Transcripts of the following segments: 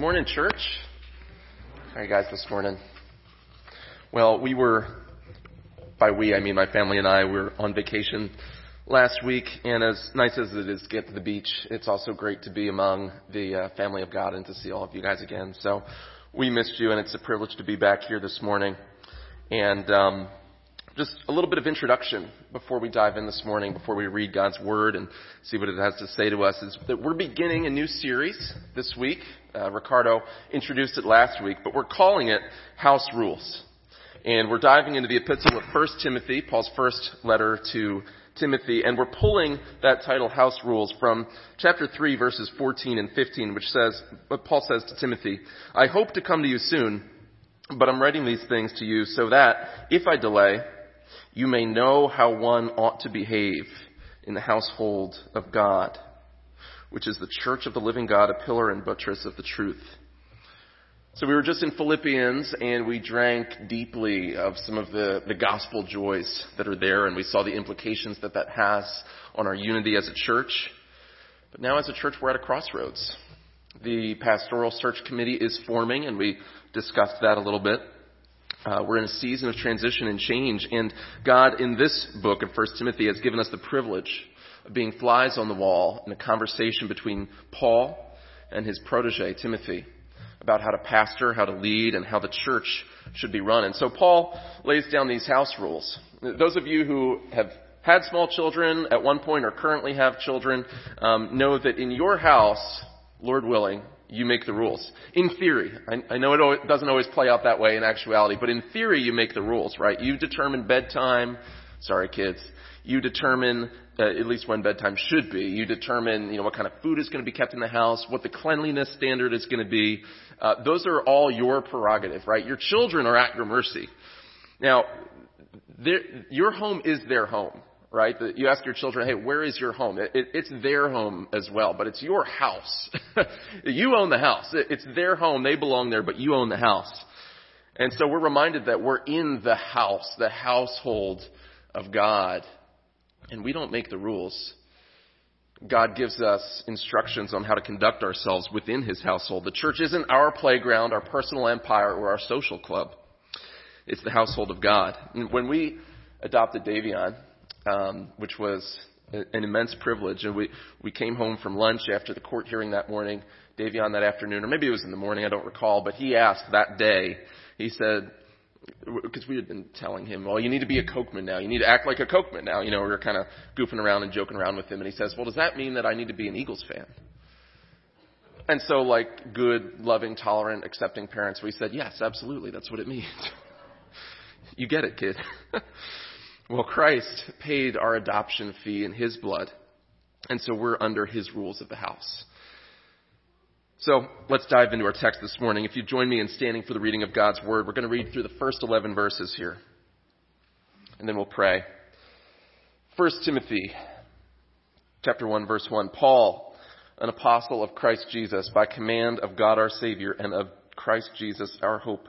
Morning, church. How are you guys this morning? Well, we were, by we, I mean my family and I, we were on vacation last week, and as nice as it is to get to the beach, it's also great to be among the uh, family of God and to see all of you guys again. So we missed you, and it's a privilege to be back here this morning. And um, just a little bit of introduction before we dive in this morning, before we read God's Word and see what it has to say to us, is that we're beginning a new series this week. Uh, Ricardo introduced it last week, but we're calling it House Rules. And we're diving into the epistle of 1 Timothy, Paul's first letter to Timothy, and we're pulling that title, House Rules, from chapter 3, verses 14 and 15, which says, what Paul says to Timothy, I hope to come to you soon, but I'm writing these things to you so that, if I delay, you may know how one ought to behave in the household of God, which is the church of the living God, a pillar and buttress of the truth. So we were just in Philippians and we drank deeply of some of the, the gospel joys that are there and we saw the implications that that has on our unity as a church. But now as a church we're at a crossroads. The pastoral search committee is forming and we discussed that a little bit. Uh, we're in a season of transition and change, and God, in this book of 1 Timothy, has given us the privilege of being flies on the wall in a conversation between Paul and his protege, Timothy, about how to pastor, how to lead, and how the church should be run. And so Paul lays down these house rules. Those of you who have had small children at one point or currently have children um, know that in your house, Lord willing, you make the rules. In theory, I, I know it doesn't always play out that way in actuality, but in theory, you make the rules, right? You determine bedtime. Sorry, kids. You determine uh, at least when bedtime should be. You determine, you know, what kind of food is going to be kept in the house, what the cleanliness standard is going to be. Uh, those are all your prerogative, right? Your children are at your mercy. Now, your home is their home right? You ask your children, hey, where is your home? It, it, it's their home as well, but it's your house. you own the house. It, it's their home. They belong there, but you own the house. And so we're reminded that we're in the house, the household of God. And we don't make the rules. God gives us instructions on how to conduct ourselves within His household. The church isn't our playground, our personal empire, or our social club. It's the household of God. And when we adopted Davion, um, which was an immense privilege. And we, we came home from lunch after the court hearing that morning, Davion that afternoon, or maybe it was in the morning, I don't recall, but he asked that day, he said, because we had been telling him, well, you need to be a Kocman now. You need to act like a Kocman now. You know, we were kind of goofing around and joking around with him. And he says, well, does that mean that I need to be an Eagles fan? And so, like good, loving, tolerant, accepting parents, we said, yes, absolutely. That's what it means. you get it, kid. Well, Christ paid our adoption fee in His blood, and so we're under His rules of the house. So let's dive into our text this morning. If you join me in standing for the reading of God's Word, we're going to read through the first 11 verses here, and then we'll pray. 1 Timothy chapter 1 verse 1. Paul, an apostle of Christ Jesus, by command of God our Savior and of Christ Jesus our hope.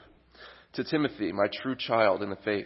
To Timothy, my true child in the faith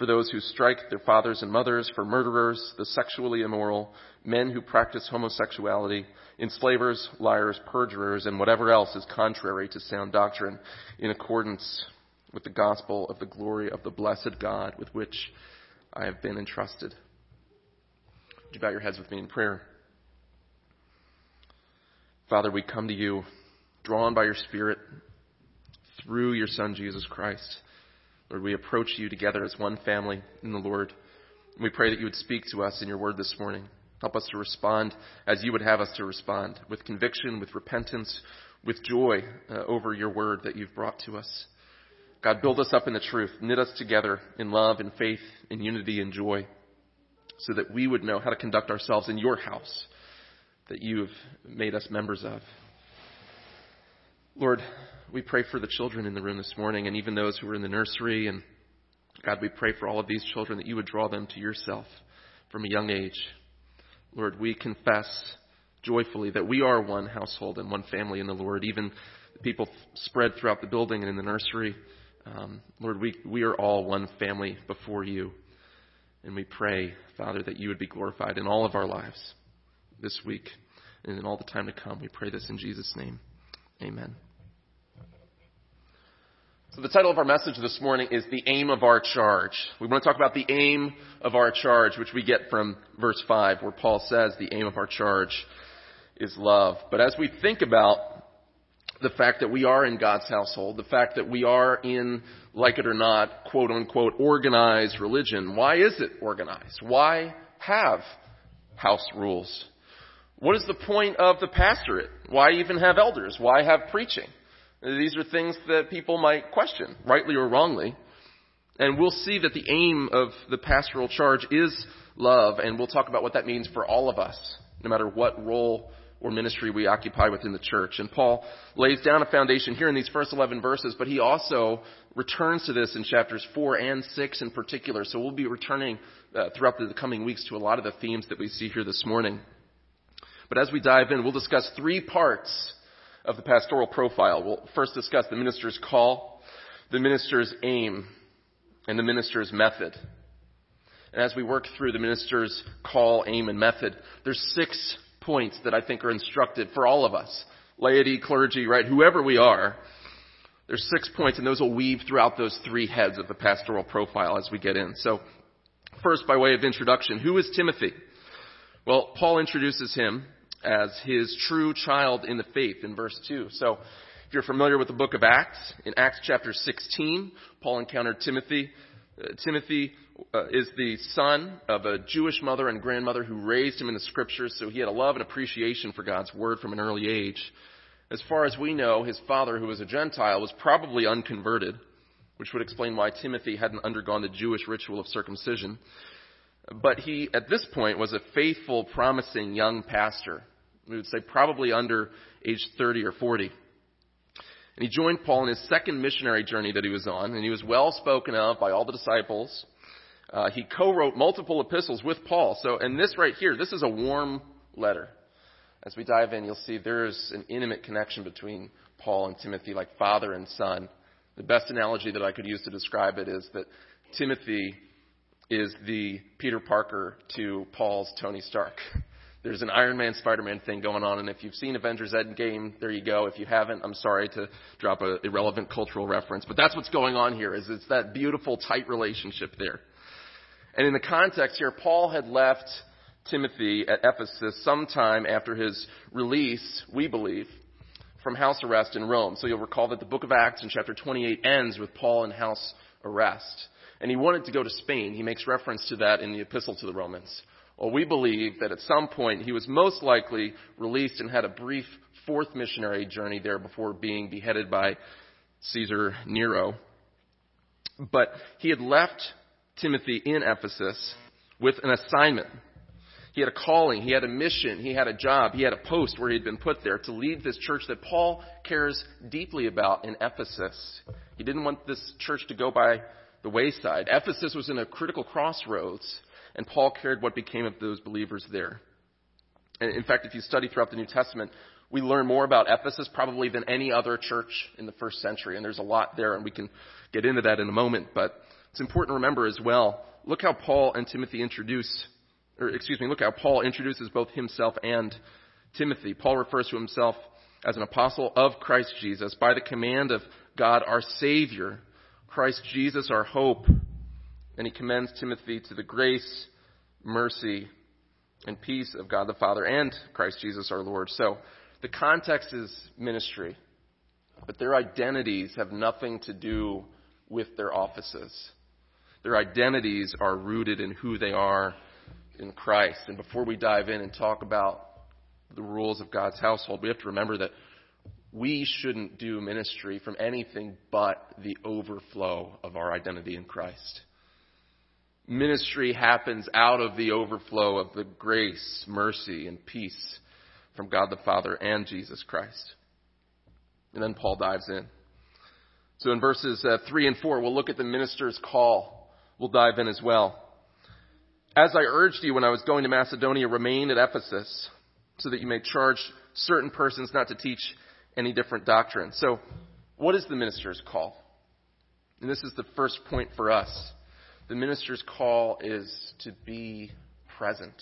for those who strike their fathers and mothers, for murderers, the sexually immoral, men who practice homosexuality, enslavers, liars, perjurers, and whatever else is contrary to sound doctrine in accordance with the gospel of the glory of the blessed God with which I have been entrusted. Would you bow your heads with me in prayer? Father, we come to you drawn by your Spirit through your Son, Jesus Christ. Lord, we approach you together as one family in the Lord. We pray that you would speak to us in your word this morning. Help us to respond as you would have us to respond, with conviction, with repentance, with joy uh, over your word that you've brought to us. God, build us up in the truth. Knit us together in love and faith, in unity and joy, so that we would know how to conduct ourselves in your house that you have made us members of. Lord, we pray for the children in the room this morning and even those who are in the nursery. And God, we pray for all of these children that you would draw them to yourself from a young age. Lord, we confess joyfully that we are one household and one family in the Lord, even the people spread throughout the building and in the nursery. Um, Lord, we, we are all one family before you. And we pray, Father, that you would be glorified in all of our lives this week and in all the time to come. We pray this in Jesus' name. Amen. So the title of our message this morning is The Aim of Our Charge. We want to talk about the aim of our charge, which we get from verse 5, where Paul says the aim of our charge is love. But as we think about the fact that we are in God's household, the fact that we are in, like it or not, quote unquote, organized religion. Why is it organized? Why have house rules? What is the point of the pastorate? Why even have elders? Why have preaching? These are things that people might question, rightly or wrongly. And we'll see that the aim of the pastoral charge is love, and we'll talk about what that means for all of us, no matter what role or ministry we occupy within the church. And Paul lays down a foundation here in these first 11 verses, but he also returns to this in chapters 4 and 6 in particular. So we'll be returning uh, throughout the coming weeks to a lot of the themes that we see here this morning. But as we dive in, we'll discuss three parts of the pastoral profile. We'll first discuss the minister's call, the minister's aim, and the minister's method. And as we work through the minister's call, aim, and method, there's six points that I think are instructive for all of us. Laity, clergy, right? Whoever we are. There's six points and those will weave throughout those three heads of the pastoral profile as we get in. So, first, by way of introduction, who is Timothy? Well, Paul introduces him as his true child in the faith in verse 2. So, if you're familiar with the book of Acts, in Acts chapter 16, Paul encountered Timothy. Uh, Timothy uh, is the son of a Jewish mother and grandmother who raised him in the scriptures, so he had a love and appreciation for God's word from an early age. As far as we know, his father, who was a Gentile, was probably unconverted, which would explain why Timothy hadn't undergone the Jewish ritual of circumcision. But he, at this point, was a faithful, promising young pastor. We would say probably under age 30 or 40. And he joined Paul in his second missionary journey that he was on, and he was well spoken of by all the disciples. Uh, he co-wrote multiple epistles with Paul. So, and this right here, this is a warm letter. As we dive in, you'll see there's an intimate connection between Paul and Timothy, like father and son. The best analogy that I could use to describe it is that Timothy is the Peter Parker to Paul's Tony Stark. There's an Iron Man Spider Man thing going on, and if you've seen Avengers Endgame, there you go. If you haven't, I'm sorry to drop an irrelevant cultural reference, but that's what's going on here. Is it's that beautiful, tight relationship there. And in the context here, Paul had left Timothy at Ephesus sometime after his release, we believe, from house arrest in Rome. So you'll recall that the book of Acts in chapter 28 ends with Paul in house arrest. And he wanted to go to Spain. He makes reference to that in the epistle to the Romans. Well, we believe that at some point he was most likely released and had a brief fourth missionary journey there before being beheaded by Caesar Nero. But he had left Timothy in Ephesus with an assignment. He had a calling, he had a mission, he had a job, he had a post where he had been put there to lead this church that Paul cares deeply about in Ephesus. He didn't want this church to go by the wayside. Ephesus was in a critical crossroads and Paul cared what became of those believers there. And in fact, if you study throughout the New Testament, we learn more about Ephesus probably than any other church in the first century, and there's a lot there, and we can get into that in a moment. But it's important to remember as well. Look how Paul and Timothy introduce, or excuse me, look how Paul introduces both himself and Timothy. Paul refers to himself as an apostle of Christ Jesus by the command of God our Savior, Christ Jesus our hope, and he commends Timothy to the grace, mercy, and peace of God the Father and Christ Jesus our Lord. So the context is ministry, but their identities have nothing to do with their offices. Their identities are rooted in who they are in Christ. And before we dive in and talk about the rules of God's household, we have to remember that we shouldn't do ministry from anything but the overflow of our identity in Christ. Ministry happens out of the overflow of the grace, mercy, and peace from God the Father and Jesus Christ. And then Paul dives in. So in verses uh, 3 and 4, we'll look at the minister's call. We'll dive in as well. As I urged you when I was going to Macedonia, remain at Ephesus so that you may charge certain persons not to teach any different doctrine. So, what is the minister's call? And this is the first point for us. The minister's call is to be present.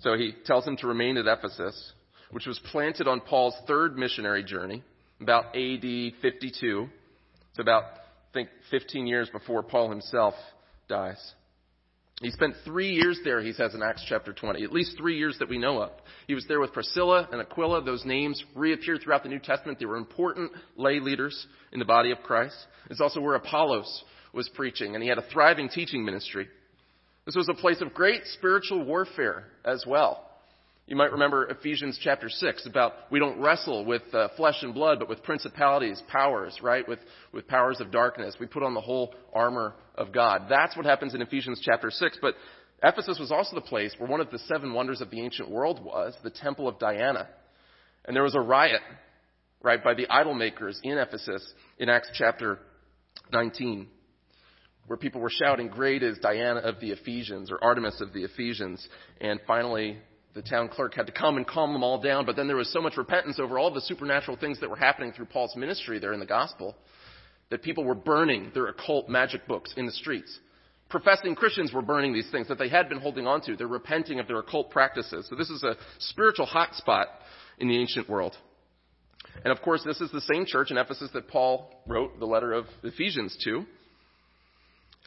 So he tells him to remain at Ephesus, which was planted on Paul's third missionary journey, about AD 52. It's about, I think, 15 years before Paul himself dies. He spent three years there, he says in Acts chapter 20, at least three years that we know of. He was there with Priscilla and Aquila. Those names reappear throughout the New Testament. They were important lay leaders in the body of Christ. It's also where Apollos was preaching, and he had a thriving teaching ministry. This was a place of great spiritual warfare as well. You might remember Ephesians chapter 6 about we don't wrestle with uh, flesh and blood, but with principalities, powers, right? With, with powers of darkness. We put on the whole armor of God. That's what happens in Ephesians chapter 6. But Ephesus was also the place where one of the seven wonders of the ancient world was, the temple of Diana. And there was a riot, right, by the idol makers in Ephesus in Acts chapter 19 where people were shouting, Great is Diana of the Ephesians, or Artemis of the Ephesians. And finally, the town clerk had to come and calm them all down, but then there was so much repentance over all the supernatural things that were happening through Paul's ministry there in the gospel that people were burning their occult magic books in the streets. Professing Christians were burning these things that they had been holding on to. They're repenting of their occult practices. So this is a spiritual hotspot in the ancient world. And of course, this is the same church in Ephesus that Paul wrote the letter of Ephesians to.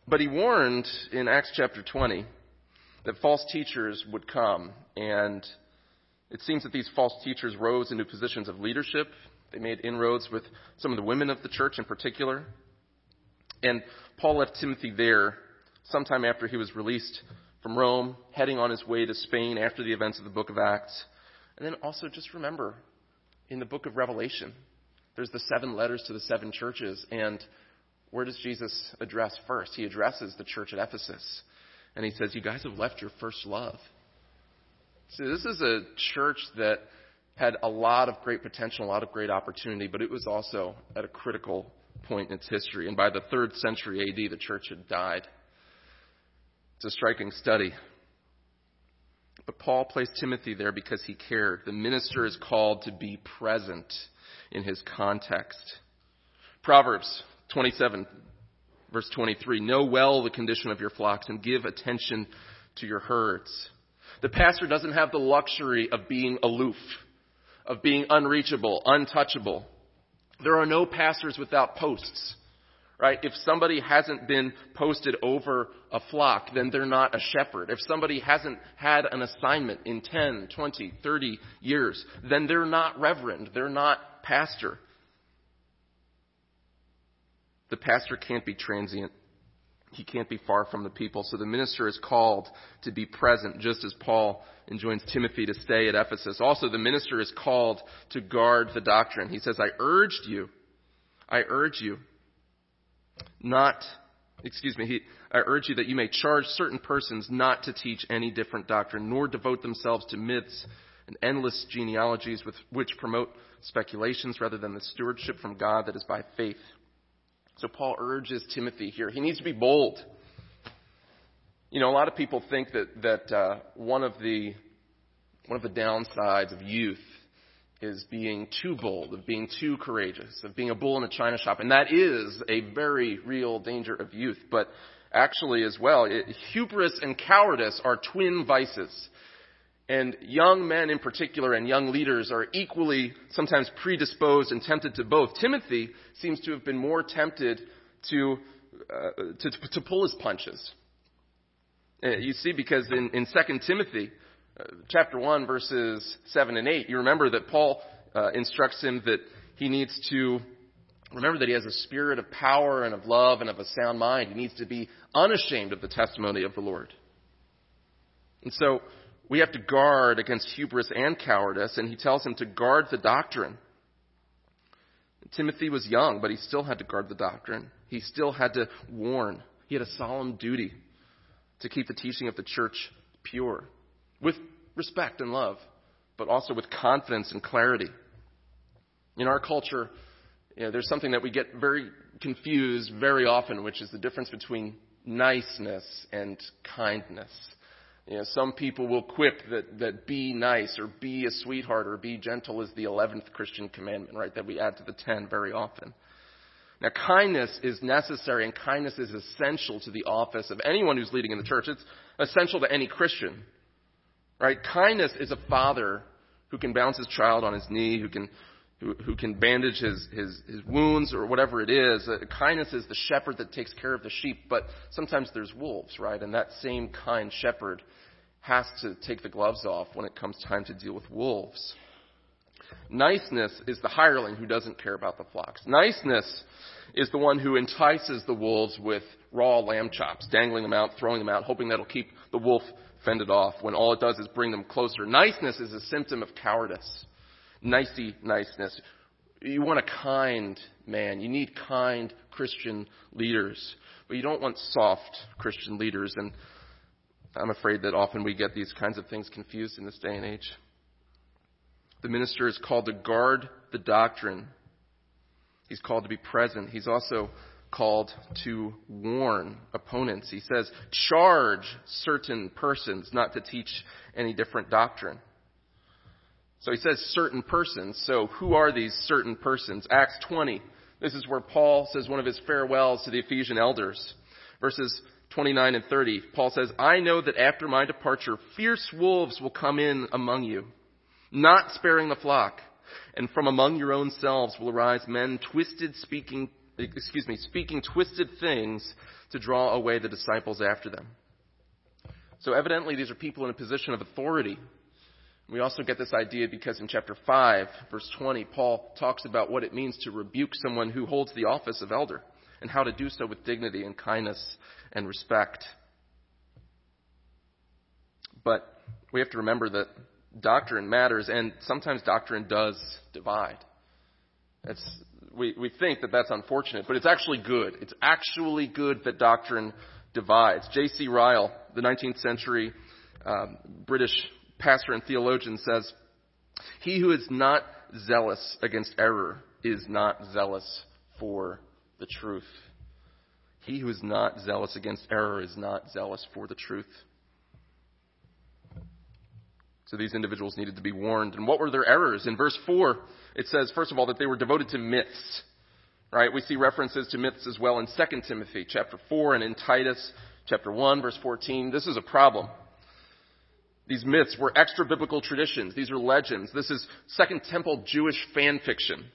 But he warned in Acts chapter 20 that false teachers would come. And it seems that these false teachers rose into positions of leadership. They made inroads with some of the women of the church in particular. And Paul left Timothy there sometime after he was released from Rome, heading on his way to Spain after the events of the book of Acts. And then also just remember, in the book of Revelation, there's the seven letters to the seven churches. And where does Jesus address first? He addresses the church at Ephesus and he says, You guys have left your first love. See, this is a church that had a lot of great potential, a lot of great opportunity, but it was also at a critical point in its history. And by the third century AD, the church had died. It's a striking study. But Paul placed Timothy there because he cared. The minister is called to be present in his context. Proverbs 27, Verse 23 Know well the condition of your flocks and give attention to your herds. The pastor doesn't have the luxury of being aloof, of being unreachable, untouchable. There are no pastors without posts. Right? If somebody hasn't been posted over a flock, then they're not a shepherd. If somebody hasn't had an assignment in 10, 20, 30 years, then they're not reverend. They're not pastor. The pastor can't be transient. He can't be far from the people. So the minister is called to be present, just as Paul enjoins Timothy to stay at Ephesus. Also, the minister is called to guard the doctrine. He says, I urged you, I urge you, not, excuse me, he, I urge you that you may charge certain persons not to teach any different doctrine, nor devote themselves to myths and endless genealogies with, which promote speculations rather than the stewardship from God that is by faith. So Paul urges Timothy here. He needs to be bold. You know, a lot of people think that that uh, one of the one of the downsides of youth is being too bold, of being too courageous, of being a bull in a china shop, and that is a very real danger of youth. But actually, as well, it, hubris and cowardice are twin vices. And young men in particular and young leaders are equally sometimes predisposed and tempted to both. Timothy seems to have been more tempted to, uh, to, to, pull his punches. Uh, you see, because in, in 2 Timothy, uh, chapter 1, verses 7 and 8, you remember that Paul uh, instructs him that he needs to Remember that he has a spirit of power and of love and of a sound mind. He needs to be unashamed of the testimony of the Lord. And so we have to guard against hubris and cowardice, and he tells him to guard the doctrine. Timothy was young, but he still had to guard the doctrine. He still had to warn. He had a solemn duty to keep the teaching of the church pure with respect and love, but also with confidence and clarity. In our culture, you know, there's something that we get very confused very often, which is the difference between niceness and kindness. You know, some people will quip that, that be nice or be a sweetheart or be gentle is the 11th Christian commandment, right? That we add to the 10 very often. Now, kindness is necessary and kindness is essential to the office of anyone who's leading in the church. It's essential to any Christian, right? Kindness is a father who can bounce his child on his knee, who can who, who can bandage his, his, his wounds or whatever it is. Uh, kindness is the shepherd that takes care of the sheep, but sometimes there's wolves, right? And that same kind shepherd has to take the gloves off when it comes time to deal with wolves. Niceness is the hireling who doesn't care about the flocks. Niceness is the one who entices the wolves with raw lamb chops, dangling them out, throwing them out, hoping that'll keep the wolf fended off when all it does is bring them closer. Niceness is a symptom of cowardice nicey niceness. You want a kind man. You need kind Christian leaders. But you don't want soft Christian leaders. And I'm afraid that often we get these kinds of things confused in this day and age. The minister is called to guard the doctrine. He's called to be present. He's also called to warn opponents. He says, charge certain persons not to teach any different doctrine. So he says certain persons. So who are these certain persons? Acts 20. This is where Paul says one of his farewells to the Ephesian elders. Verses 29 and 30. Paul says, I know that after my departure, fierce wolves will come in among you, not sparing the flock. And from among your own selves will arise men twisted speaking, excuse me, speaking twisted things to draw away the disciples after them. So evidently these are people in a position of authority we also get this idea because in chapter 5, verse 20, Paul talks about what it means to rebuke someone who holds the office of elder and how to do so with dignity and kindness and respect. But we have to remember that doctrine matters, and sometimes doctrine does divide. It's, we, we think that that's unfortunate, but it's actually good. It's actually good that doctrine divides. J.C. Ryle, the 19th century um, British pastor and theologian says, He who is not zealous against error is not zealous for the truth. He who is not zealous against error is not zealous for the truth. So these individuals needed to be warned. And what were their errors? In verse 4, it says, first of all, that they were devoted to myths. Right? We see references to myths as well in 2 Timothy chapter 4 and in Titus chapter 1 verse 14. This is a problem. These myths were extra biblical traditions. These are legends. This is Second Temple Jewish fan fiction,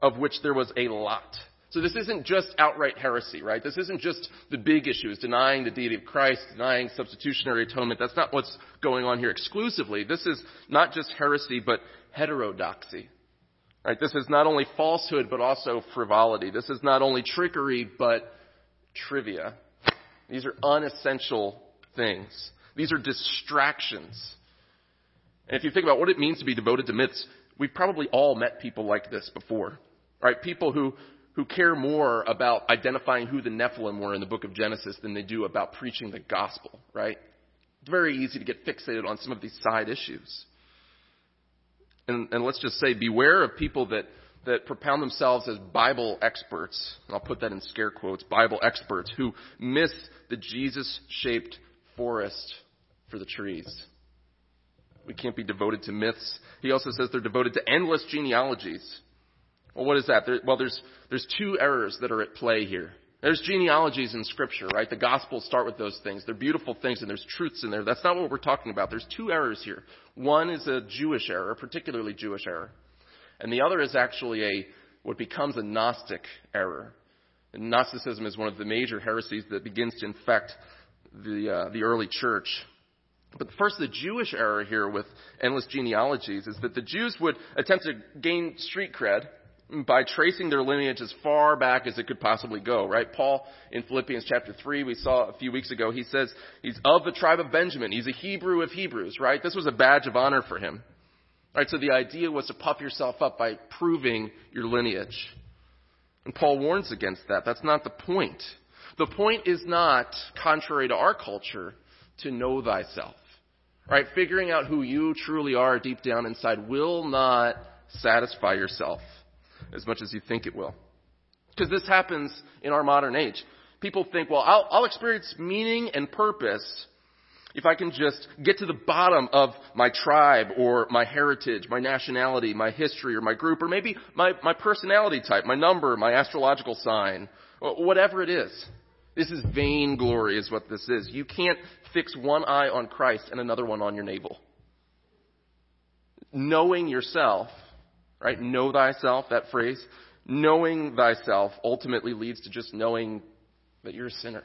of which there was a lot. So this isn't just outright heresy, right? This isn't just the big issues, denying the deity of Christ, denying substitutionary atonement. That's not what's going on here exclusively. This is not just heresy, but heterodoxy. Right? This is not only falsehood, but also frivolity. This is not only trickery, but trivia. These are unessential things. These are distractions. And if you think about what it means to be devoted to myths, we've probably all met people like this before, right? People who, who care more about identifying who the Nephilim were in the book of Genesis than they do about preaching the gospel, right? It's very easy to get fixated on some of these side issues. And, and let's just say, beware of people that, that propound themselves as Bible experts, and I'll put that in scare quotes, Bible experts, who miss the Jesus shaped forest for the trees. We can't be devoted to myths. He also says they're devoted to endless genealogies. Well, what is that? There, well, there's, there's two errors that are at play here. There's genealogies in Scripture, right? The Gospels start with those things. They're beautiful things and there's truths in there. That's not what we're talking about. There's two errors here. One is a Jewish error, a particularly Jewish error. And the other is actually a, what becomes a Gnostic error. And Gnosticism is one of the major heresies that begins to infect the, uh, the early church. But first, the Jewish error here with endless genealogies is that the Jews would attempt to gain street cred by tracing their lineage as far back as it could possibly go, right? Paul in Philippians chapter 3, we saw a few weeks ago, he says he's of the tribe of Benjamin. He's a Hebrew of Hebrews, right? This was a badge of honor for him. Right, so the idea was to puff yourself up by proving your lineage. And Paul warns against that. That's not the point. The point is not, contrary to our culture, to know thyself. Right? Figuring out who you truly are deep down inside will not satisfy yourself as much as you think it will. Because this happens in our modern age. People think, well, I'll, I'll experience meaning and purpose if I can just get to the bottom of my tribe or my heritage, my nationality, my history or my group, or maybe my, my personality type, my number, my astrological sign, whatever it is. This is vainglory is what this is. You can't fix one eye on Christ and another one on your navel. Knowing yourself, right? Know thyself, that phrase. Knowing thyself ultimately leads to just knowing that you're a sinner.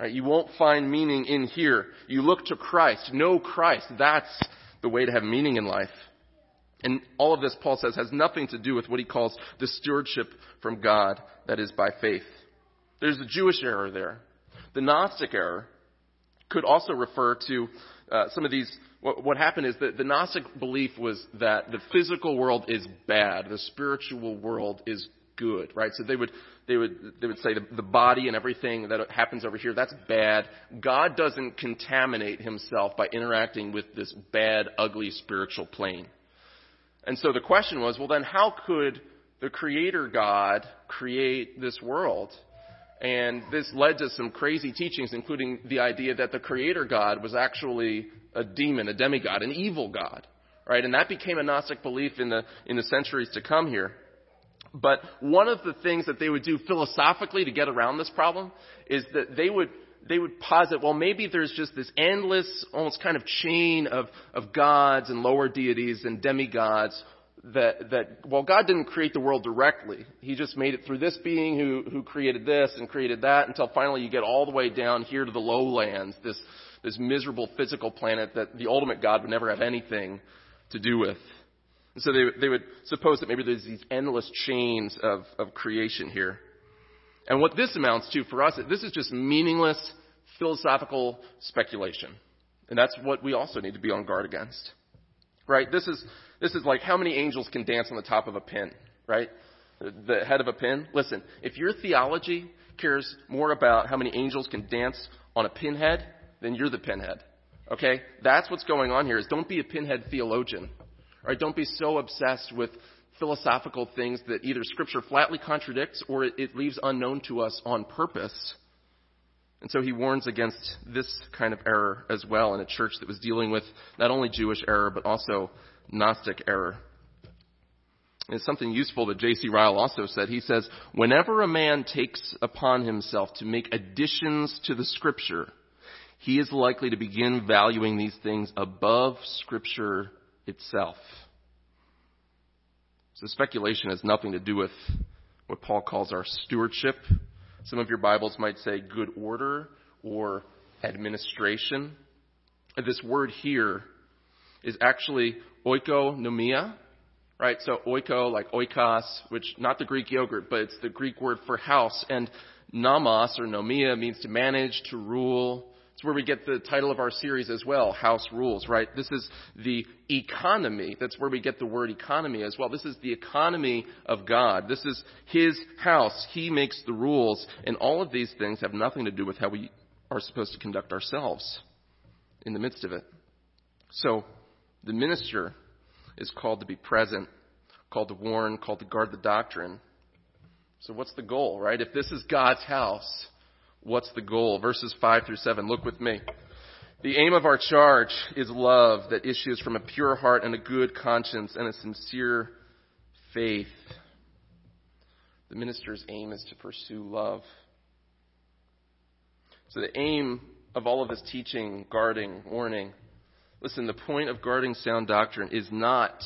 Right? You won't find meaning in here. You look to Christ. Know Christ. That's the way to have meaning in life. And all of this, Paul says, has nothing to do with what he calls the stewardship from God that is by faith. There's a Jewish error there. The Gnostic error could also refer to uh, some of these. What, what happened is that the Gnostic belief was that the physical world is bad, the spiritual world is good, right? So they would they would they would say the, the body and everything that happens over here that's bad. God doesn't contaminate himself by interacting with this bad, ugly spiritual plane. And so the question was, well then how could the creator God create this world? And this led to some crazy teachings, including the idea that the creator God was actually a demon, a demigod, an evil God. Right? And that became a Gnostic belief in the, in the centuries to come here. But one of the things that they would do philosophically to get around this problem is that they would they would posit, well, maybe there's just this endless, almost kind of chain of, of gods and lower deities and demigods that, that, well, God didn't create the world directly. He just made it through this being who, who created this and created that until finally you get all the way down here to the lowlands, this, this miserable physical planet that the ultimate God would never have anything to do with. And so they, they would suppose that maybe there's these endless chains of, of creation here. And what this amounts to for us, this is just meaningless philosophical speculation. And that's what we also need to be on guard against. Right? This is, this is like how many angels can dance on the top of a pin, right? The head of a pin. Listen, if your theology cares more about how many angels can dance on a pinhead, then you're the pinhead. Okay? That's what's going on here is don't be a pinhead theologian. Right? Don't be so obsessed with philosophical things that either Scripture flatly contradicts or it, it leaves unknown to us on purpose. And so he warns against this kind of error as well in a church that was dealing with not only Jewish error, but also Gnostic error. And it's something useful that J.C. Ryle also said. He says, whenever a man takes upon himself to make additions to the Scripture, he is likely to begin valuing these things above Scripture itself. So speculation has nothing to do with what Paul calls our stewardship. Some of your Bibles might say good order or administration. This word here is actually oikonomia, right? So oiko, like oikos, which not the Greek yogurt, but it's the Greek word for house. And nomos or nomia means to manage, to rule, it's where we get the title of our series as well, House Rules, right? This is the economy. That's where we get the word economy as well. This is the economy of God. This is His house. He makes the rules. And all of these things have nothing to do with how we are supposed to conduct ourselves in the midst of it. So, the minister is called to be present, called to warn, called to guard the doctrine. So what's the goal, right? If this is God's house, What's the goal? Verses 5 through 7. Look with me. The aim of our charge is love that issues from a pure heart and a good conscience and a sincere faith. The minister's aim is to pursue love. So the aim of all of this teaching, guarding, warning, listen, the point of guarding sound doctrine is not,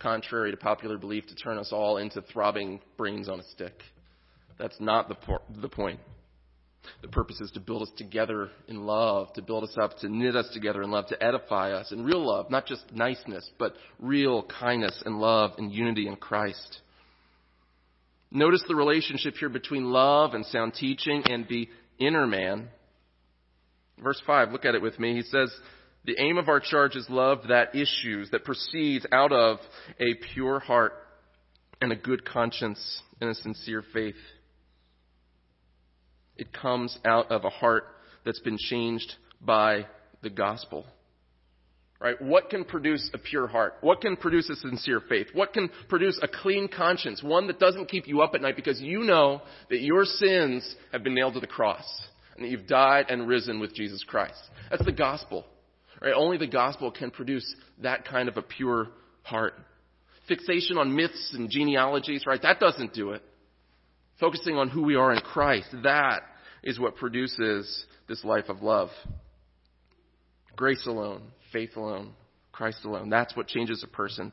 contrary to popular belief, to turn us all into throbbing brains on a stick. That's not the, the point. The purpose is to build us together in love, to build us up, to knit us together in love, to edify us in real love, not just niceness, but real kindness and love and unity in Christ. Notice the relationship here between love and sound teaching and the inner man. Verse 5, look at it with me. He says, The aim of our charge is love that issues, that proceeds out of a pure heart and a good conscience and a sincere faith. It comes out of a heart that's been changed by the gospel. Right? What can produce a pure heart? What can produce a sincere faith? What can produce a clean conscience? One that doesn't keep you up at night because you know that your sins have been nailed to the cross and that you've died and risen with Jesus Christ. That's the gospel. Right? Only the gospel can produce that kind of a pure heart. Fixation on myths and genealogies, right? That doesn't do it. Focusing on who we are in Christ, that is what produces this life of love. Grace alone, faith alone, Christ alone. That's what changes a person.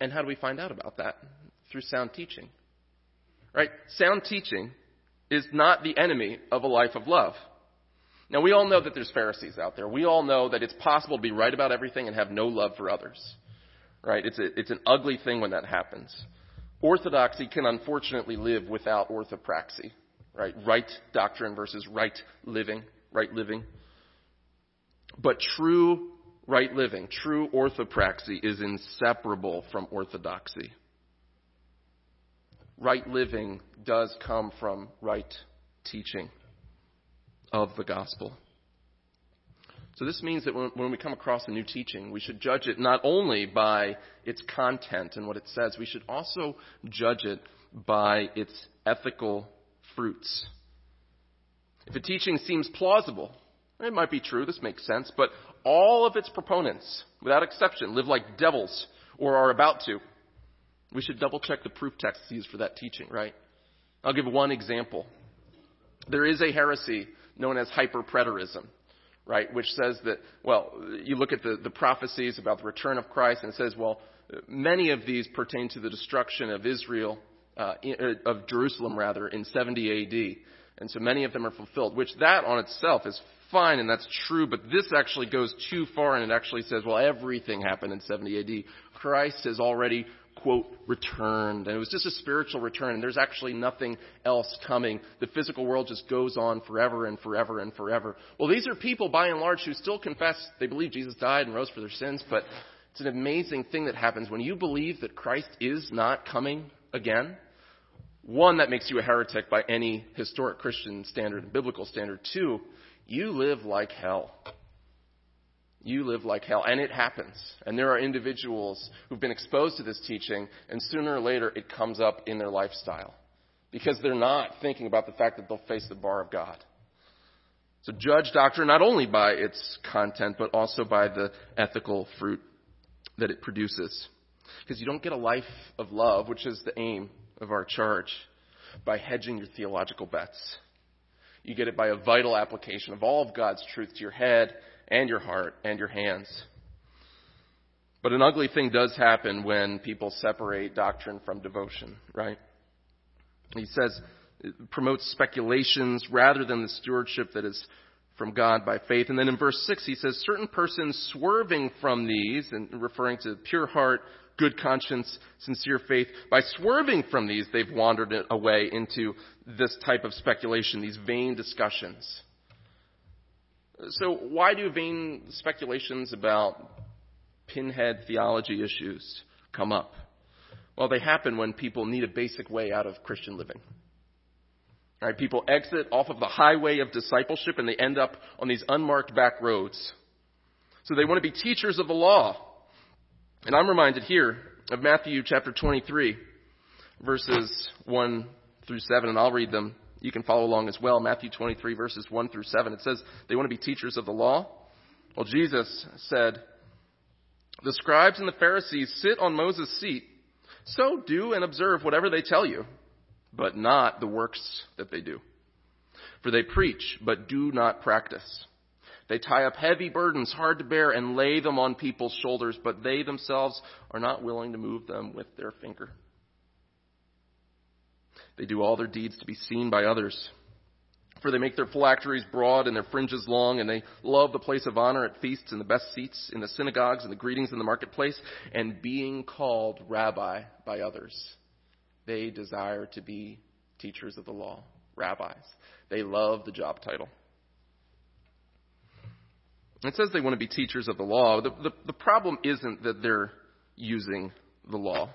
And how do we find out about that? Through sound teaching. Right? Sound teaching is not the enemy of a life of love. Now, we all know that there's Pharisees out there. We all know that it's possible to be right about everything and have no love for others. Right? It's, a, it's an ugly thing when that happens. Orthodoxy can unfortunately live without orthopraxy. Right? Right doctrine versus right living. Right living. But true right living, true orthopraxy is inseparable from orthodoxy. Right living does come from right teaching of the gospel. So this means that when, when, we come across a new teaching, we should judge it not only by its content and what it says, we should also judge it by its ethical fruits. If a teaching seems plausible, it might be true, this makes sense, but all of its proponents, without exception, live like devils or are about to. We should double check the proof texts used for that teaching, right? I'll give one example. There is a heresy known as hyperpreterism, right, which says that, well, you look at the, the prophecies about the return of Christ and it says, well, many of these pertain to the destruction of Israel, uh, of Jerusalem rather, in 70 AD. And so many of them are fulfilled, which that on itself is fine and that's true, but this actually goes too far and it actually says, well, everything happened in 70 AD. Christ has already, quote, returned. And it was just a spiritual return and there's actually nothing else coming. The physical world just goes on forever and forever and forever. Well, these are people by and large who still confess they believe Jesus died and rose for their sins, but it's an amazing thing that happens when you believe that Christ is not coming again. One, that makes you a heretic by any historic Christian standard and biblical standard. Two, you live like hell. You live like hell. And it happens. And there are individuals who've been exposed to this teaching, and sooner or later it comes up in their lifestyle. Because they're not thinking about the fact that they'll face the bar of God. So judge doctrine not only by its content, but also by the ethical fruit that it produces. Because you don't get a life of love, which is the aim of our charge, by hedging your theological bets. You get it by a vital application of all of God's truth to your head and your heart and your hands. But an ugly thing does happen when people separate doctrine from devotion, right? He says, it promotes speculations rather than the stewardship that is from God by faith. And then in verse 6, he says, certain persons swerving from these, and referring to pure heart, good conscience, sincere faith. By swerving from these, they've wandered away into this type of speculation, these vain discussions. So, why do vain speculations about pinhead theology issues come up? Well, they happen when people need a basic way out of Christian living. Right? People exit off of the highway of discipleship and they end up on these unmarked back roads. So they want to be teachers of the law. And I'm reminded here of Matthew chapter 23, verses 1 through 7, and I'll read them. You can follow along as well. Matthew 23, verses 1 through 7. It says they want to be teachers of the law. Well, Jesus said, The scribes and the Pharisees sit on Moses' seat, so do and observe whatever they tell you, but not the works that they do. For they preach, but do not practice. They tie up heavy burdens hard to bear and lay them on people's shoulders, but they themselves are not willing to move them with their finger. They do all their deeds to be seen by others. For they make their phylacteries broad and their fringes long, and they love the place of honor at feasts and the best seats in the synagogues and the greetings in the marketplace, and being called rabbi by others. They desire to be teachers of the law, rabbis. They love the job title. It says they want to be teachers of the law. The, the, the problem isn't that they're using the law.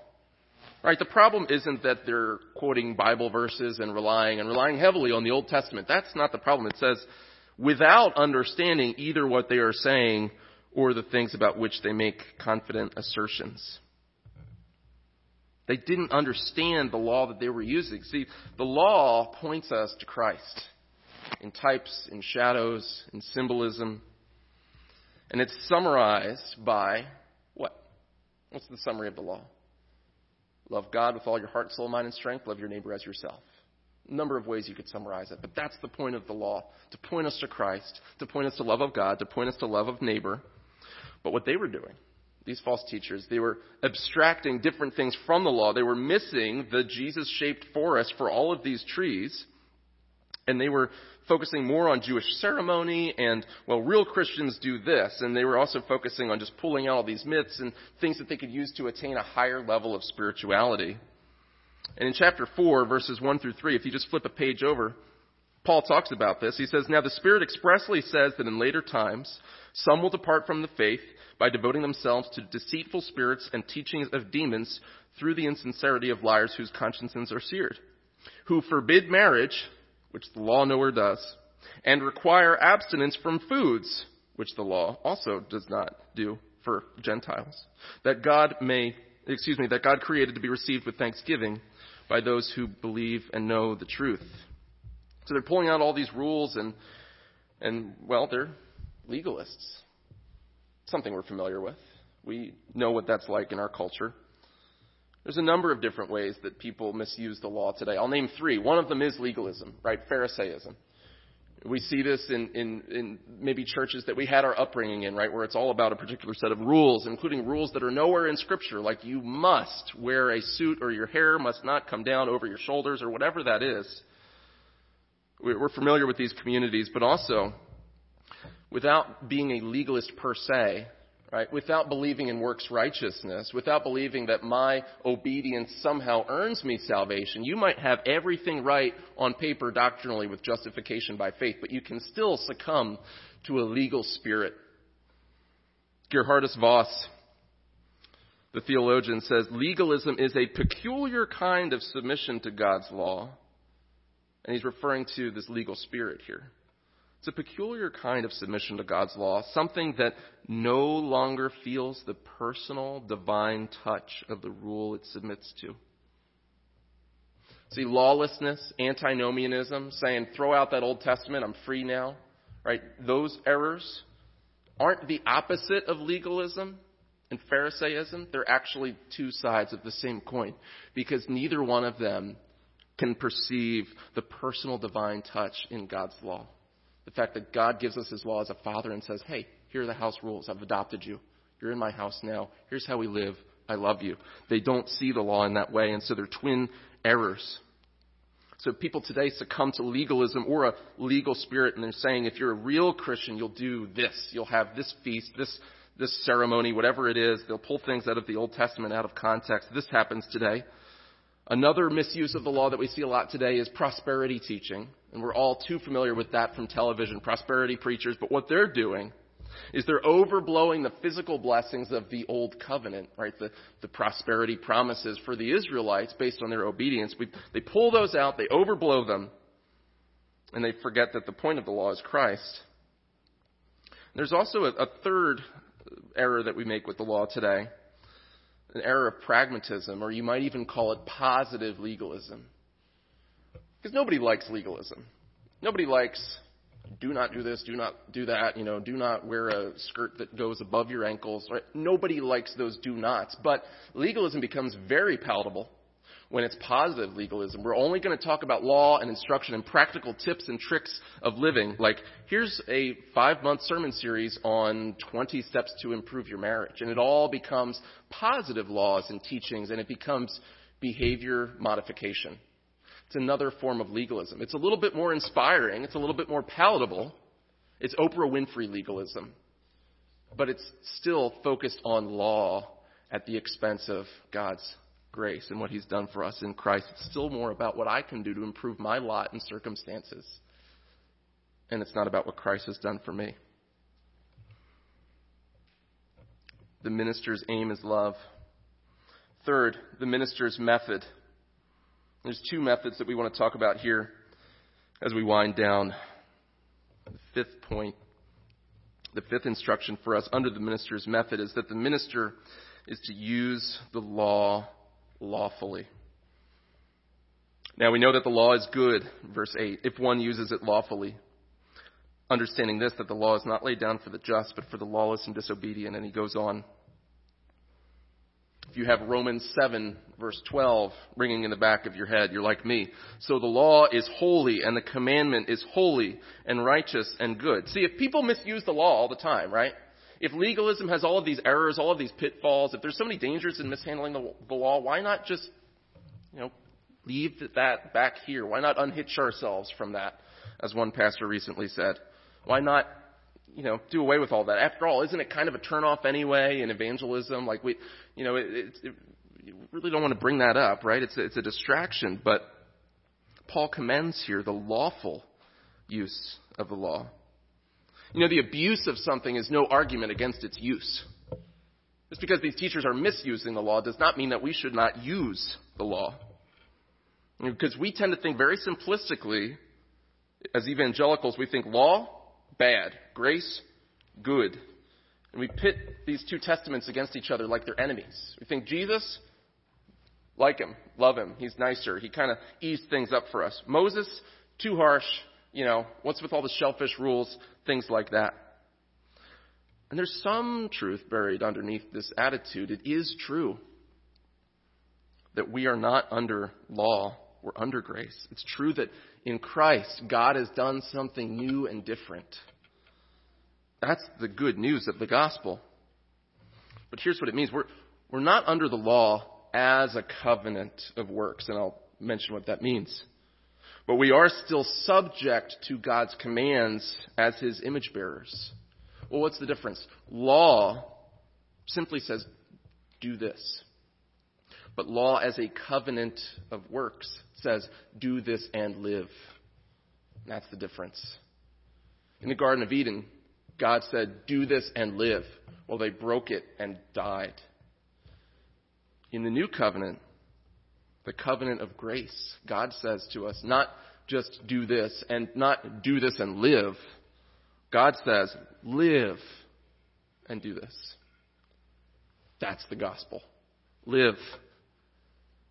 Right? The problem isn't that they're quoting Bible verses and relying and relying heavily on the Old Testament. That's not the problem. It says without understanding either what they are saying or the things about which they make confident assertions. They didn't understand the law that they were using. See, the law points us to Christ in types, in shadows, in symbolism. And it's summarized by what? What's the summary of the law? Love God with all your heart, soul, mind, and strength. Love your neighbor as yourself. A number of ways you could summarize it, but that's the point of the law to point us to Christ, to point us to love of God, to point us to love of neighbor. But what they were doing, these false teachers, they were abstracting different things from the law. They were missing the Jesus shaped forest for all of these trees, and they were focusing more on Jewish ceremony and, well, real Christians do this. And they were also focusing on just pulling out all these myths and things that they could use to attain a higher level of spirituality. And in chapter 4, verses 1 through 3, if you just flip a page over, Paul talks about this. He says, Now the Spirit expressly says that in later times, some will depart from the faith by devoting themselves to deceitful spirits and teachings of demons through the insincerity of liars whose consciences are seared, who forbid marriage which the law nowhere does, and require abstinence from foods, which the law also does not do for Gentiles, that God may, excuse me, that God created to be received with thanksgiving by those who believe and know the truth. So they're pulling out all these rules and, and well, they're legalists. Something we're familiar with. We know what that's like in our culture. There's a number of different ways that people misuse the law today. I'll name three. One of them is legalism, right? Pharisaism. We see this in, in, in, maybe churches that we had our upbringing in, right, where it's all about a particular set of rules, including rules that are nowhere in Scripture, like you must wear a suit or your hair must not come down over your shoulders or whatever that is. We're familiar with these communities, but also, without being a legalist per se, right? Without believing in works righteousness, without believing that my obedience somehow earns me salvation, you might have everything right on paper doctrinally with justification by faith, but you can still succumb to a legal spirit. Geerhardus Vos, the theologian, says legalism is a peculiar kind of submission to God's law. And he's referring to this legal spirit here. It's a peculiar kind of submission to God's law, something that no longer feels the personal, divine touch of the rule it submits to. See, lawlessness, antinomianism, saying, throw out that Old Testament, I'm free now, right? Those errors aren't the opposite of legalism and Pharisaism. They're actually two sides of the same coin because neither one of them can perceive the personal divine touch in God's law. The fact that God gives us His law as a father and says, hey, here are the house rules. I've adopted you. You're in my house now. Here's how we live. I love you. They don't see the law in that way, and so they're twin errors. So people today succumb to legalism or a legal spirit, and they're saying if you're a real Christian, you'll do this. You'll have this feast, this, this ceremony, whatever it is. They'll pull things out of the Old Testament out of context. This happens today. Another misuse of the law that we see a lot today is prosperity teaching. And we're all too familiar with that from television, prosperity preachers. But what they're doing is they're overblowing the physical blessings of the old covenant, right? The, the prosperity promises for the Israelites based on their obedience. We, they pull those out, they overblow them, and they forget that the point of the law is Christ. There's also a, a third error that we make with the law today an error of pragmatism, or you might even call it positive legalism. Because nobody likes legalism. Nobody likes do not do this, do not do that, you know, do not wear a skirt that goes above your ankles. Right? Nobody likes those do nots. But legalism becomes very palatable when it's positive legalism. We're only going to talk about law and instruction and practical tips and tricks of living. Like, here's a five month sermon series on 20 steps to improve your marriage. And it all becomes positive laws and teachings and it becomes behavior modification. It's another form of legalism. It's a little bit more inspiring. It's a little bit more palatable. It's Oprah Winfrey legalism. But it's still focused on law at the expense of God's grace and what He's done for us in Christ. It's still more about what I can do to improve my lot and circumstances. And it's not about what Christ has done for me. The minister's aim is love. Third, the minister's method. There's two methods that we want to talk about here as we wind down. The fifth point, the fifth instruction for us under the minister's method is that the minister is to use the law lawfully. Now we know that the law is good, verse 8, if one uses it lawfully. Understanding this, that the law is not laid down for the just, but for the lawless and disobedient. And he goes on. If you have Romans 7, verse 12, ringing in the back of your head, you're like me. So the law is holy, and the commandment is holy and righteous and good. See, if people misuse the law all the time, right? If legalism has all of these errors, all of these pitfalls, if there's so many dangers in mishandling the, the law, why not just, you know, leave that back here? Why not unhitch ourselves from that, as one pastor recently said? Why not, you know, do away with all that? After all, isn't it kind of a turnoff anyway in evangelism? Like we, you know, it, it, it, you really don't want to bring that up, right? It's a, it's a distraction, but Paul commends here the lawful use of the law. You know, the abuse of something is no argument against its use. Just because these teachers are misusing the law does not mean that we should not use the law. Because we tend to think very simplistically, as evangelicals, we think law, bad, grace, good. And we pit these two testaments against each other like they're enemies. We think Jesus, like him, love him, he's nicer, he kind of eased things up for us. Moses, too harsh, you know, what's with all the shellfish rules, things like that. And there's some truth buried underneath this attitude. It is true that we are not under law, we're under grace. It's true that in Christ, God has done something new and different. That's the good news of the gospel. But here's what it means we're, we're not under the law as a covenant of works, and I'll mention what that means. But we are still subject to God's commands as his image bearers. Well, what's the difference? Law simply says, do this. But law as a covenant of works says, do this and live. That's the difference. In the Garden of Eden, God said, do this and live. Well, they broke it and died. In the new covenant, the covenant of grace. God says to us, not just do this and not do this and live. God says, live and do this. That's the gospel. Live.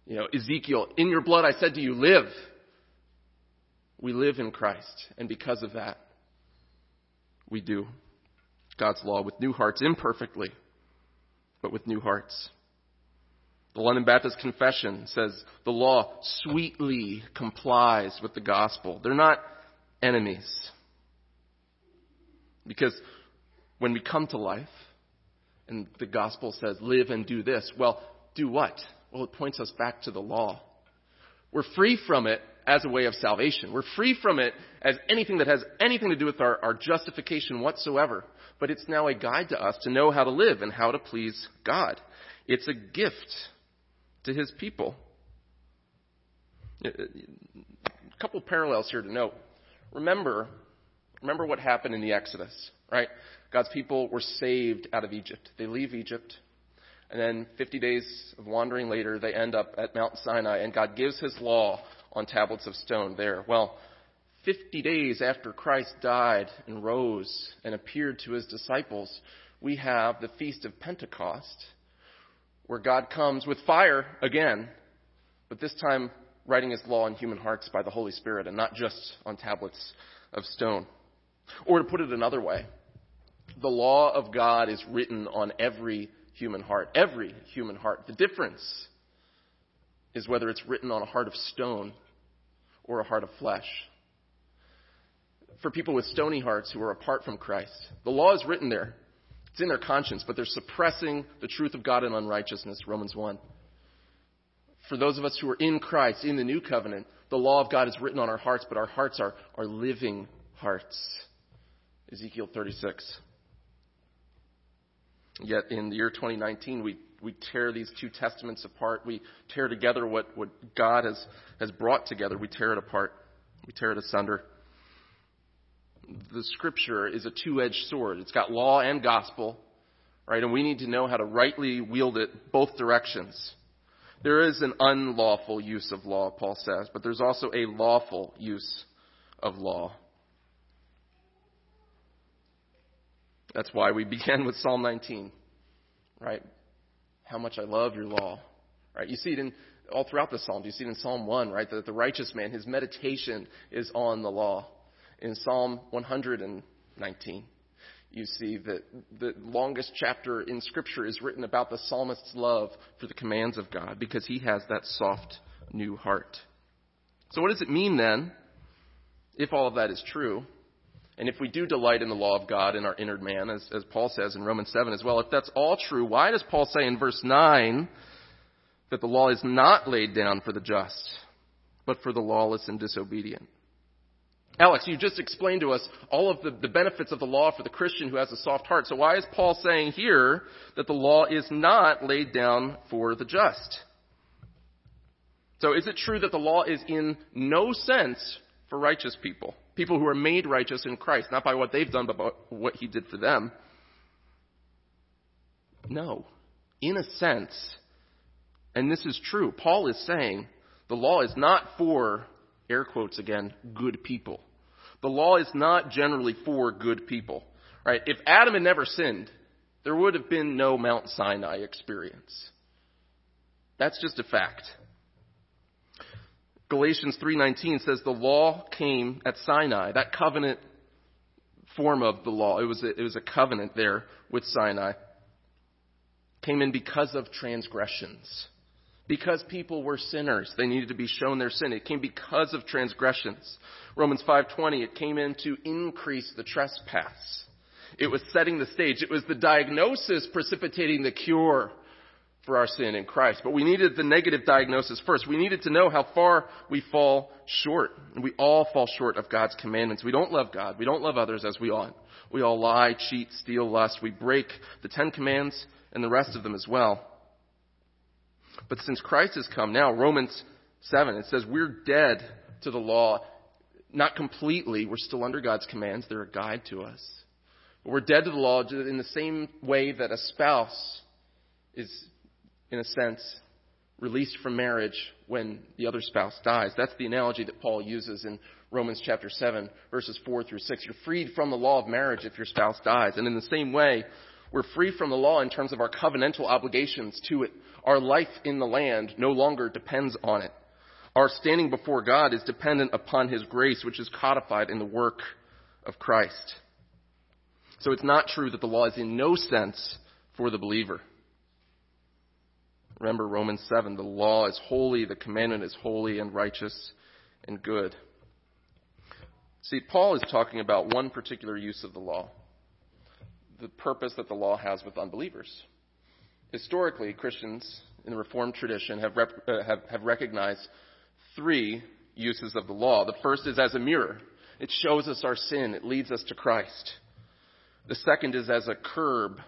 You know, Ezekiel, in your blood I said to you, live. We live in Christ, and because of that, we do God's law with new hearts, imperfectly, but with new hearts. The London Baptist Confession says the law sweetly complies with the gospel. They're not enemies. Because when we come to life and the gospel says live and do this, well, do what? Well, it points us back to the law. We're free from it as a way of salvation. We're free from it as anything that has anything to do with our, our justification whatsoever. But it's now a guide to us to know how to live and how to please God. It's a gift to his people. A couple parallels here to note. Remember, remember what happened in the Exodus, right? God's people were saved out of Egypt. They leave Egypt, and then 50 days of wandering later, they end up at Mount Sinai, and God gives his law on tablets of stone there. Well, 50 days after Christ died and rose and appeared to his disciples, we have the Feast of Pentecost where God comes with fire again, but this time writing his law in human hearts by the Holy Spirit and not just on tablets of stone. Or to put it another way, the law of God is written on every human heart. Every human heart. The difference is whether it's written on a heart of stone or a heart of flesh. For people with stony hearts who are apart from Christ, the law is written there. It's in their conscience, but they're suppressing the truth of God in unrighteousness, Romans 1. For those of us who are in Christ, in the new covenant, the law of God is written on our hearts, but our hearts are, are living hearts. Ezekiel 36. Yet in the year 2019, we we tear these two testaments apart. We tear together what, what God has, has brought together. We tear it apart. We tear it asunder. The scripture is a two-edged sword. It's got law and gospel, right? And we need to know how to rightly wield it both directions. There is an unlawful use of law, Paul says, but there's also a lawful use of law. That's why we began with Psalm 19, right? How much I love your law, right? You see it in all throughout the Psalms. You see it in Psalm 1, right? That the righteous man, his meditation is on the law. In Psalm 119, you see that the longest chapter in Scripture is written about the psalmist's love for the commands of God because he has that soft new heart. So, what does it mean then, if all of that is true, and if we do delight in the law of God in our inner man, as, as Paul says in Romans 7 as well, if that's all true, why does Paul say in verse 9 that the law is not laid down for the just, but for the lawless and disobedient? Alex, you just explained to us all of the, the, benefits of the law for the Christian who has a soft heart. So why is Paul saying here that the law is not laid down for the just? So is it true that the law is in no sense for righteous people? People who are made righteous in Christ, not by what they've done, but by what He did for them. No. In a sense, and this is true, Paul is saying the law is not for, air quotes again, good people. The law is not generally for good people. Right? If Adam had never sinned, there would have been no Mount Sinai experience. That's just a fact. Galatians 3:19 says the law came at Sinai. That covenant form of the law, it was a, it was a covenant there with Sinai. Came in because of transgressions. Because people were sinners, they needed to be shown their sin. It came because of transgressions. Romans 5:20, it came in to increase the trespass. It was setting the stage. It was the diagnosis precipitating the cure for our sin in Christ. But we needed the negative diagnosis first. We needed to know how far we fall short. We all fall short of God's commandments. We don't love God. We don't love others as we ought. We all lie, cheat, steal, lust. We break the Ten Commands and the rest of them as well. But since Christ has come now, Romans 7, it says we're dead to the law. Not completely. We're still under God's commands. They're a guide to us. But we're dead to the law in the same way that a spouse is in a sense, released from marriage when the other spouse dies. That's the analogy that Paul uses in Romans chapter 7, verses 4 through 6. You're freed from the law of marriage if your spouse dies. And in the same way, we're free from the law in terms of our covenantal obligations to it. Our life in the land no longer depends on it. Our standing before God is dependent upon His grace, which is codified in the work of Christ. So it's not true that the law is in no sense for the believer. Remember Romans 7 the law is holy, the commandment is holy and righteous and good. See, Paul is talking about one particular use of the law the purpose that the law has with unbelievers. Historically, Christians in the Reformed tradition have, rep, uh, have, have recognized three uses of the law. The first is as a mirror, it shows us our sin, it leads us to Christ. The second is as a curb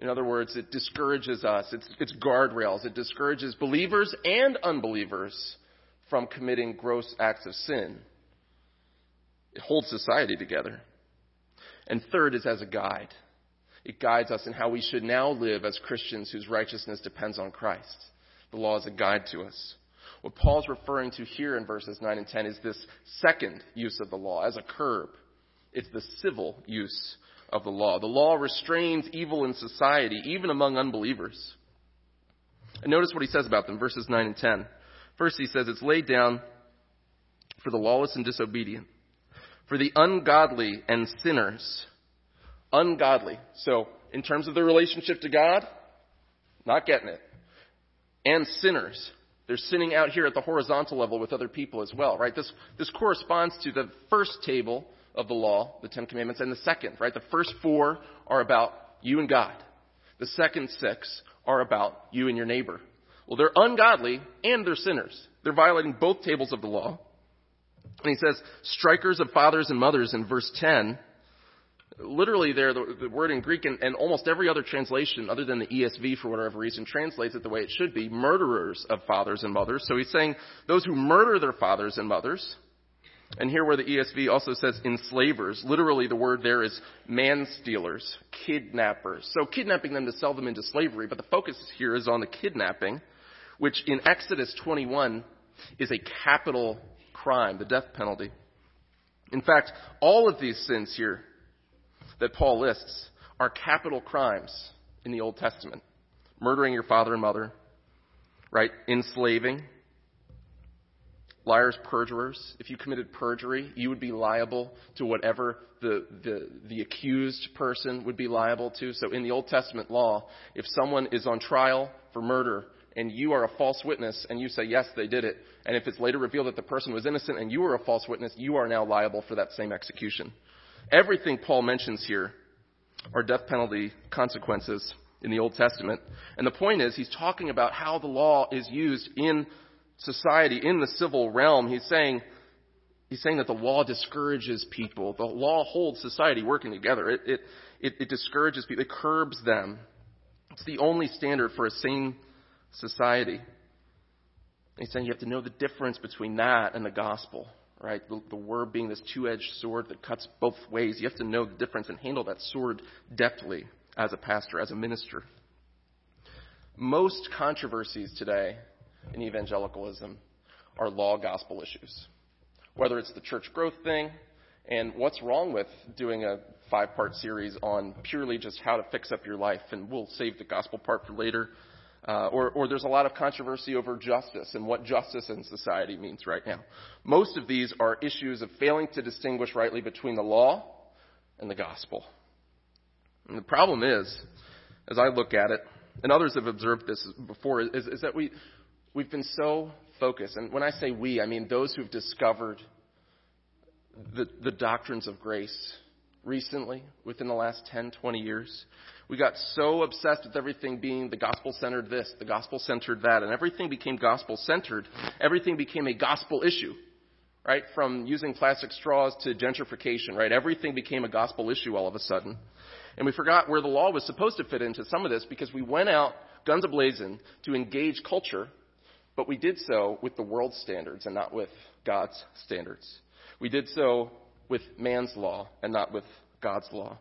in other words, it discourages us. It's, it's guardrails. It discourages believers and unbelievers from committing gross acts of sin. It holds society together. And third is as a guide. It guides us in how we should now live as Christians whose righteousness depends on Christ. The law is a guide to us. What Paul's referring to here in verses 9 and 10 is this second use of the law as a curb. It's the civil use of the law. The law restrains evil in society, even among unbelievers. And notice what he says about them, verses 9 and 10. First, he says it's laid down for the lawless and disobedient, for the ungodly and sinners. Ungodly. So, in terms of their relationship to God, not getting it. And sinners. They're sinning out here at the horizontal level with other people as well, right? This, this corresponds to the first table of the law, the Ten Commandments, and the second, right? The first four are about you and God. The second six are about you and your neighbor. Well, they're ungodly and they're sinners. They're violating both tables of the law. And he says, strikers of fathers and mothers in verse 10, Literally there, the, the word in Greek and, and almost every other translation other than the ESV for whatever reason translates it the way it should be, murderers of fathers and mothers. So he's saying those who murder their fathers and mothers. And here where the ESV also says enslavers, literally the word there is man stealers, kidnappers. So kidnapping them to sell them into slavery, but the focus here is on the kidnapping, which in Exodus 21 is a capital crime, the death penalty. In fact, all of these sins here that Paul lists are capital crimes in the Old Testament. Murdering your father and mother, right? Enslaving, liars, perjurers. If you committed perjury, you would be liable to whatever the, the, the accused person would be liable to. So in the Old Testament law, if someone is on trial for murder and you are a false witness and you say, yes, they did it, and if it's later revealed that the person was innocent and you were a false witness, you are now liable for that same execution. Everything Paul mentions here are death penalty consequences in the Old Testament. And the point is, he's talking about how the law is used in society, in the civil realm. He's saying, he's saying that the law discourages people. The law holds society working together. It, it, it, it discourages people. It curbs them. It's the only standard for a sane society. He's saying you have to know the difference between that and the gospel right? The, the word being this two edged sword that cuts both ways. You have to know the difference and handle that sword deftly as a pastor, as a minister. Most controversies today in evangelicalism are law gospel issues. Whether it's the church growth thing, and what's wrong with doing a five part series on purely just how to fix up your life, and we'll save the gospel part for later. Uh, or, or there's a lot of controversy over justice and what justice in society means right now. Most of these are issues of failing to distinguish rightly between the law and the gospel. And the problem is, as I look at it, and others have observed this before, is, is that we, we've been so focused, and when I say we, I mean those who've discovered the, the doctrines of grace recently, within the last 10, 20 years. We got so obsessed with everything being the gospel centered this, the gospel centered that, and everything became gospel centered. Everything became a gospel issue, right? From using plastic straws to gentrification, right? Everything became a gospel issue all of a sudden. And we forgot where the law was supposed to fit into some of this because we went out guns ablazing to engage culture, but we did so with the world's standards and not with God's standards. We did so with man's law and not with God's law.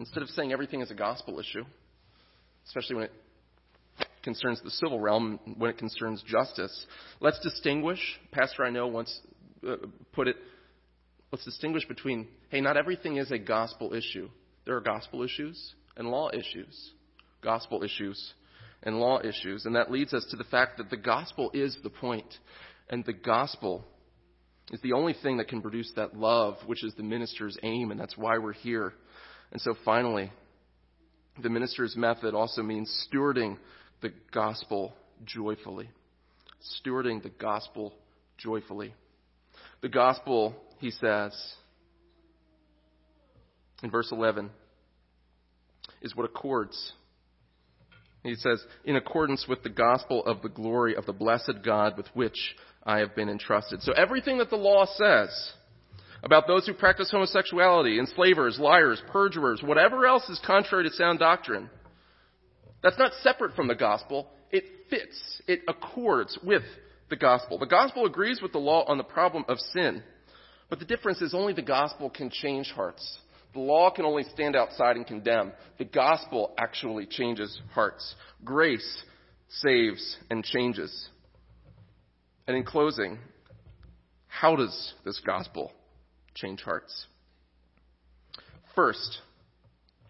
Instead of saying everything is a gospel issue, especially when it concerns the civil realm, when it concerns justice, let's distinguish. Pastor I know once uh, put it, let's distinguish between, hey, not everything is a gospel issue. There are gospel issues and law issues. Gospel issues and law issues. And that leads us to the fact that the gospel is the point, and the gospel is the only thing that can produce that love, which is the minister's aim, and that's why we're here. And so finally, the minister's method also means stewarding the gospel joyfully. Stewarding the gospel joyfully. The gospel, he says, in verse 11, is what accords. He says, in accordance with the gospel of the glory of the blessed God with which I have been entrusted. So everything that the law says about those who practice homosexuality, enslavers, liars, perjurers, whatever else is contrary to sound doctrine, that's not separate from the gospel. It fits, it accords with the gospel. The gospel agrees with the law on the problem of sin. But the difference is only the gospel can change hearts. The law can only stand outside and condemn. The gospel actually changes hearts. Grace saves and changes. And in closing, how does this gospel change hearts? First,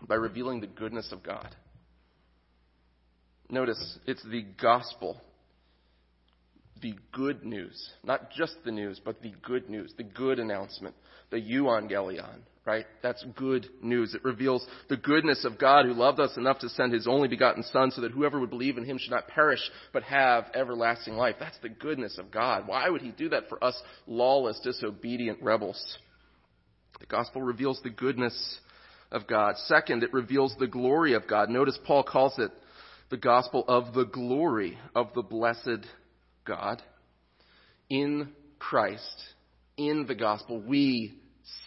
by revealing the goodness of God. Notice, it's the gospel the good news. Not just the news, but the good news, the good announcement, the euangelion, right? That's good news. It reveals the goodness of God who loved us enough to send his only begotten Son so that whoever would believe in him should not perish, but have everlasting life. That's the goodness of God. Why would he do that for us lawless, disobedient rebels? The gospel reveals the goodness of God. Second, it reveals the glory of God. Notice Paul calls it the gospel of the glory of the blessed God. In Christ, in the gospel, we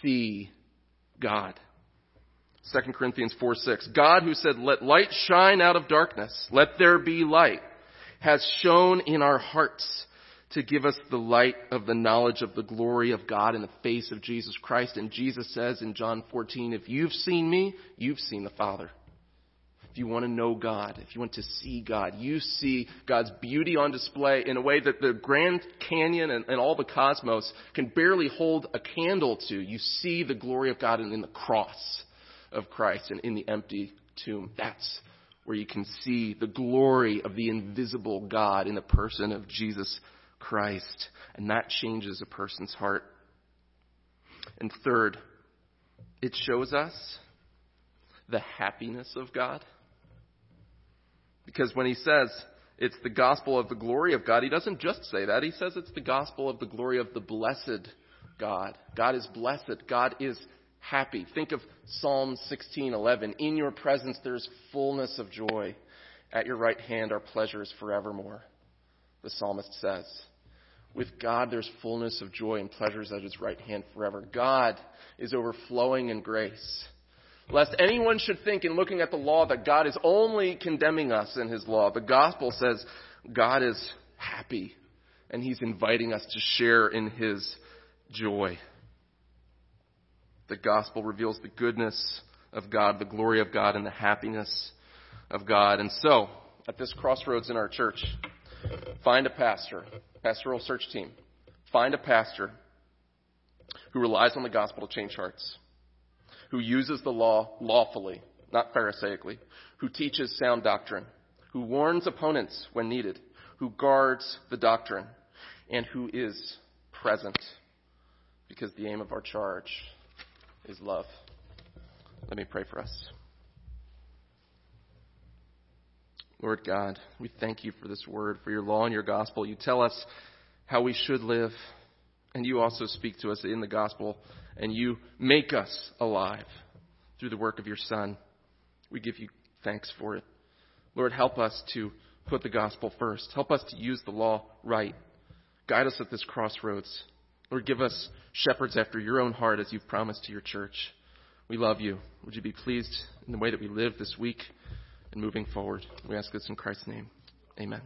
see God. 2 Corinthians 4 6. God who said, Let light shine out of darkness, let there be light, has shone in our hearts to give us the light of the knowledge of the glory of God in the face of Jesus Christ. And Jesus says in John 14, If you've seen me, you've seen the Father. If you want to know God, if you want to see God, you see God's beauty on display in a way that the Grand Canyon and, and all the cosmos can barely hold a candle to. You see the glory of God in, in the cross of Christ and in the empty tomb. That's where you can see the glory of the invisible God in the person of Jesus Christ. And that changes a person's heart. And third, it shows us the happiness of God. Because when he says it's the gospel of the glory of God, he doesn't just say that. He says it's the gospel of the glory of the blessed God. God is blessed. God is happy. Think of Psalm 16:11. In your presence there's fullness of joy. At your right hand are pleasures forevermore. The psalmist says. With God there's fullness of joy and pleasures at his right hand forever. God is overflowing in grace. Lest anyone should think in looking at the law that God is only condemning us in his law. The gospel says God is happy and he's inviting us to share in his joy. The gospel reveals the goodness of God, the glory of God, and the happiness of God. And so, at this crossroads in our church, find a pastor, pastoral search team. Find a pastor who relies on the gospel to change hearts who uses the law lawfully, not Pharisaically, who teaches sound doctrine, who warns opponents when needed, who guards the doctrine, and who is present. Because the aim of our charge is love. Let me pray for us. Lord God, we thank you for this word, for your law and your gospel. You tell us how we should live, and you also speak to us in the gospel and you make us alive through the work of your Son. We give you thanks for it. Lord, help us to put the gospel first. Help us to use the law right. Guide us at this crossroads. Lord, give us shepherds after your own heart as you've promised to your church. We love you. Would you be pleased in the way that we live this week and moving forward? We ask this in Christ's name. Amen.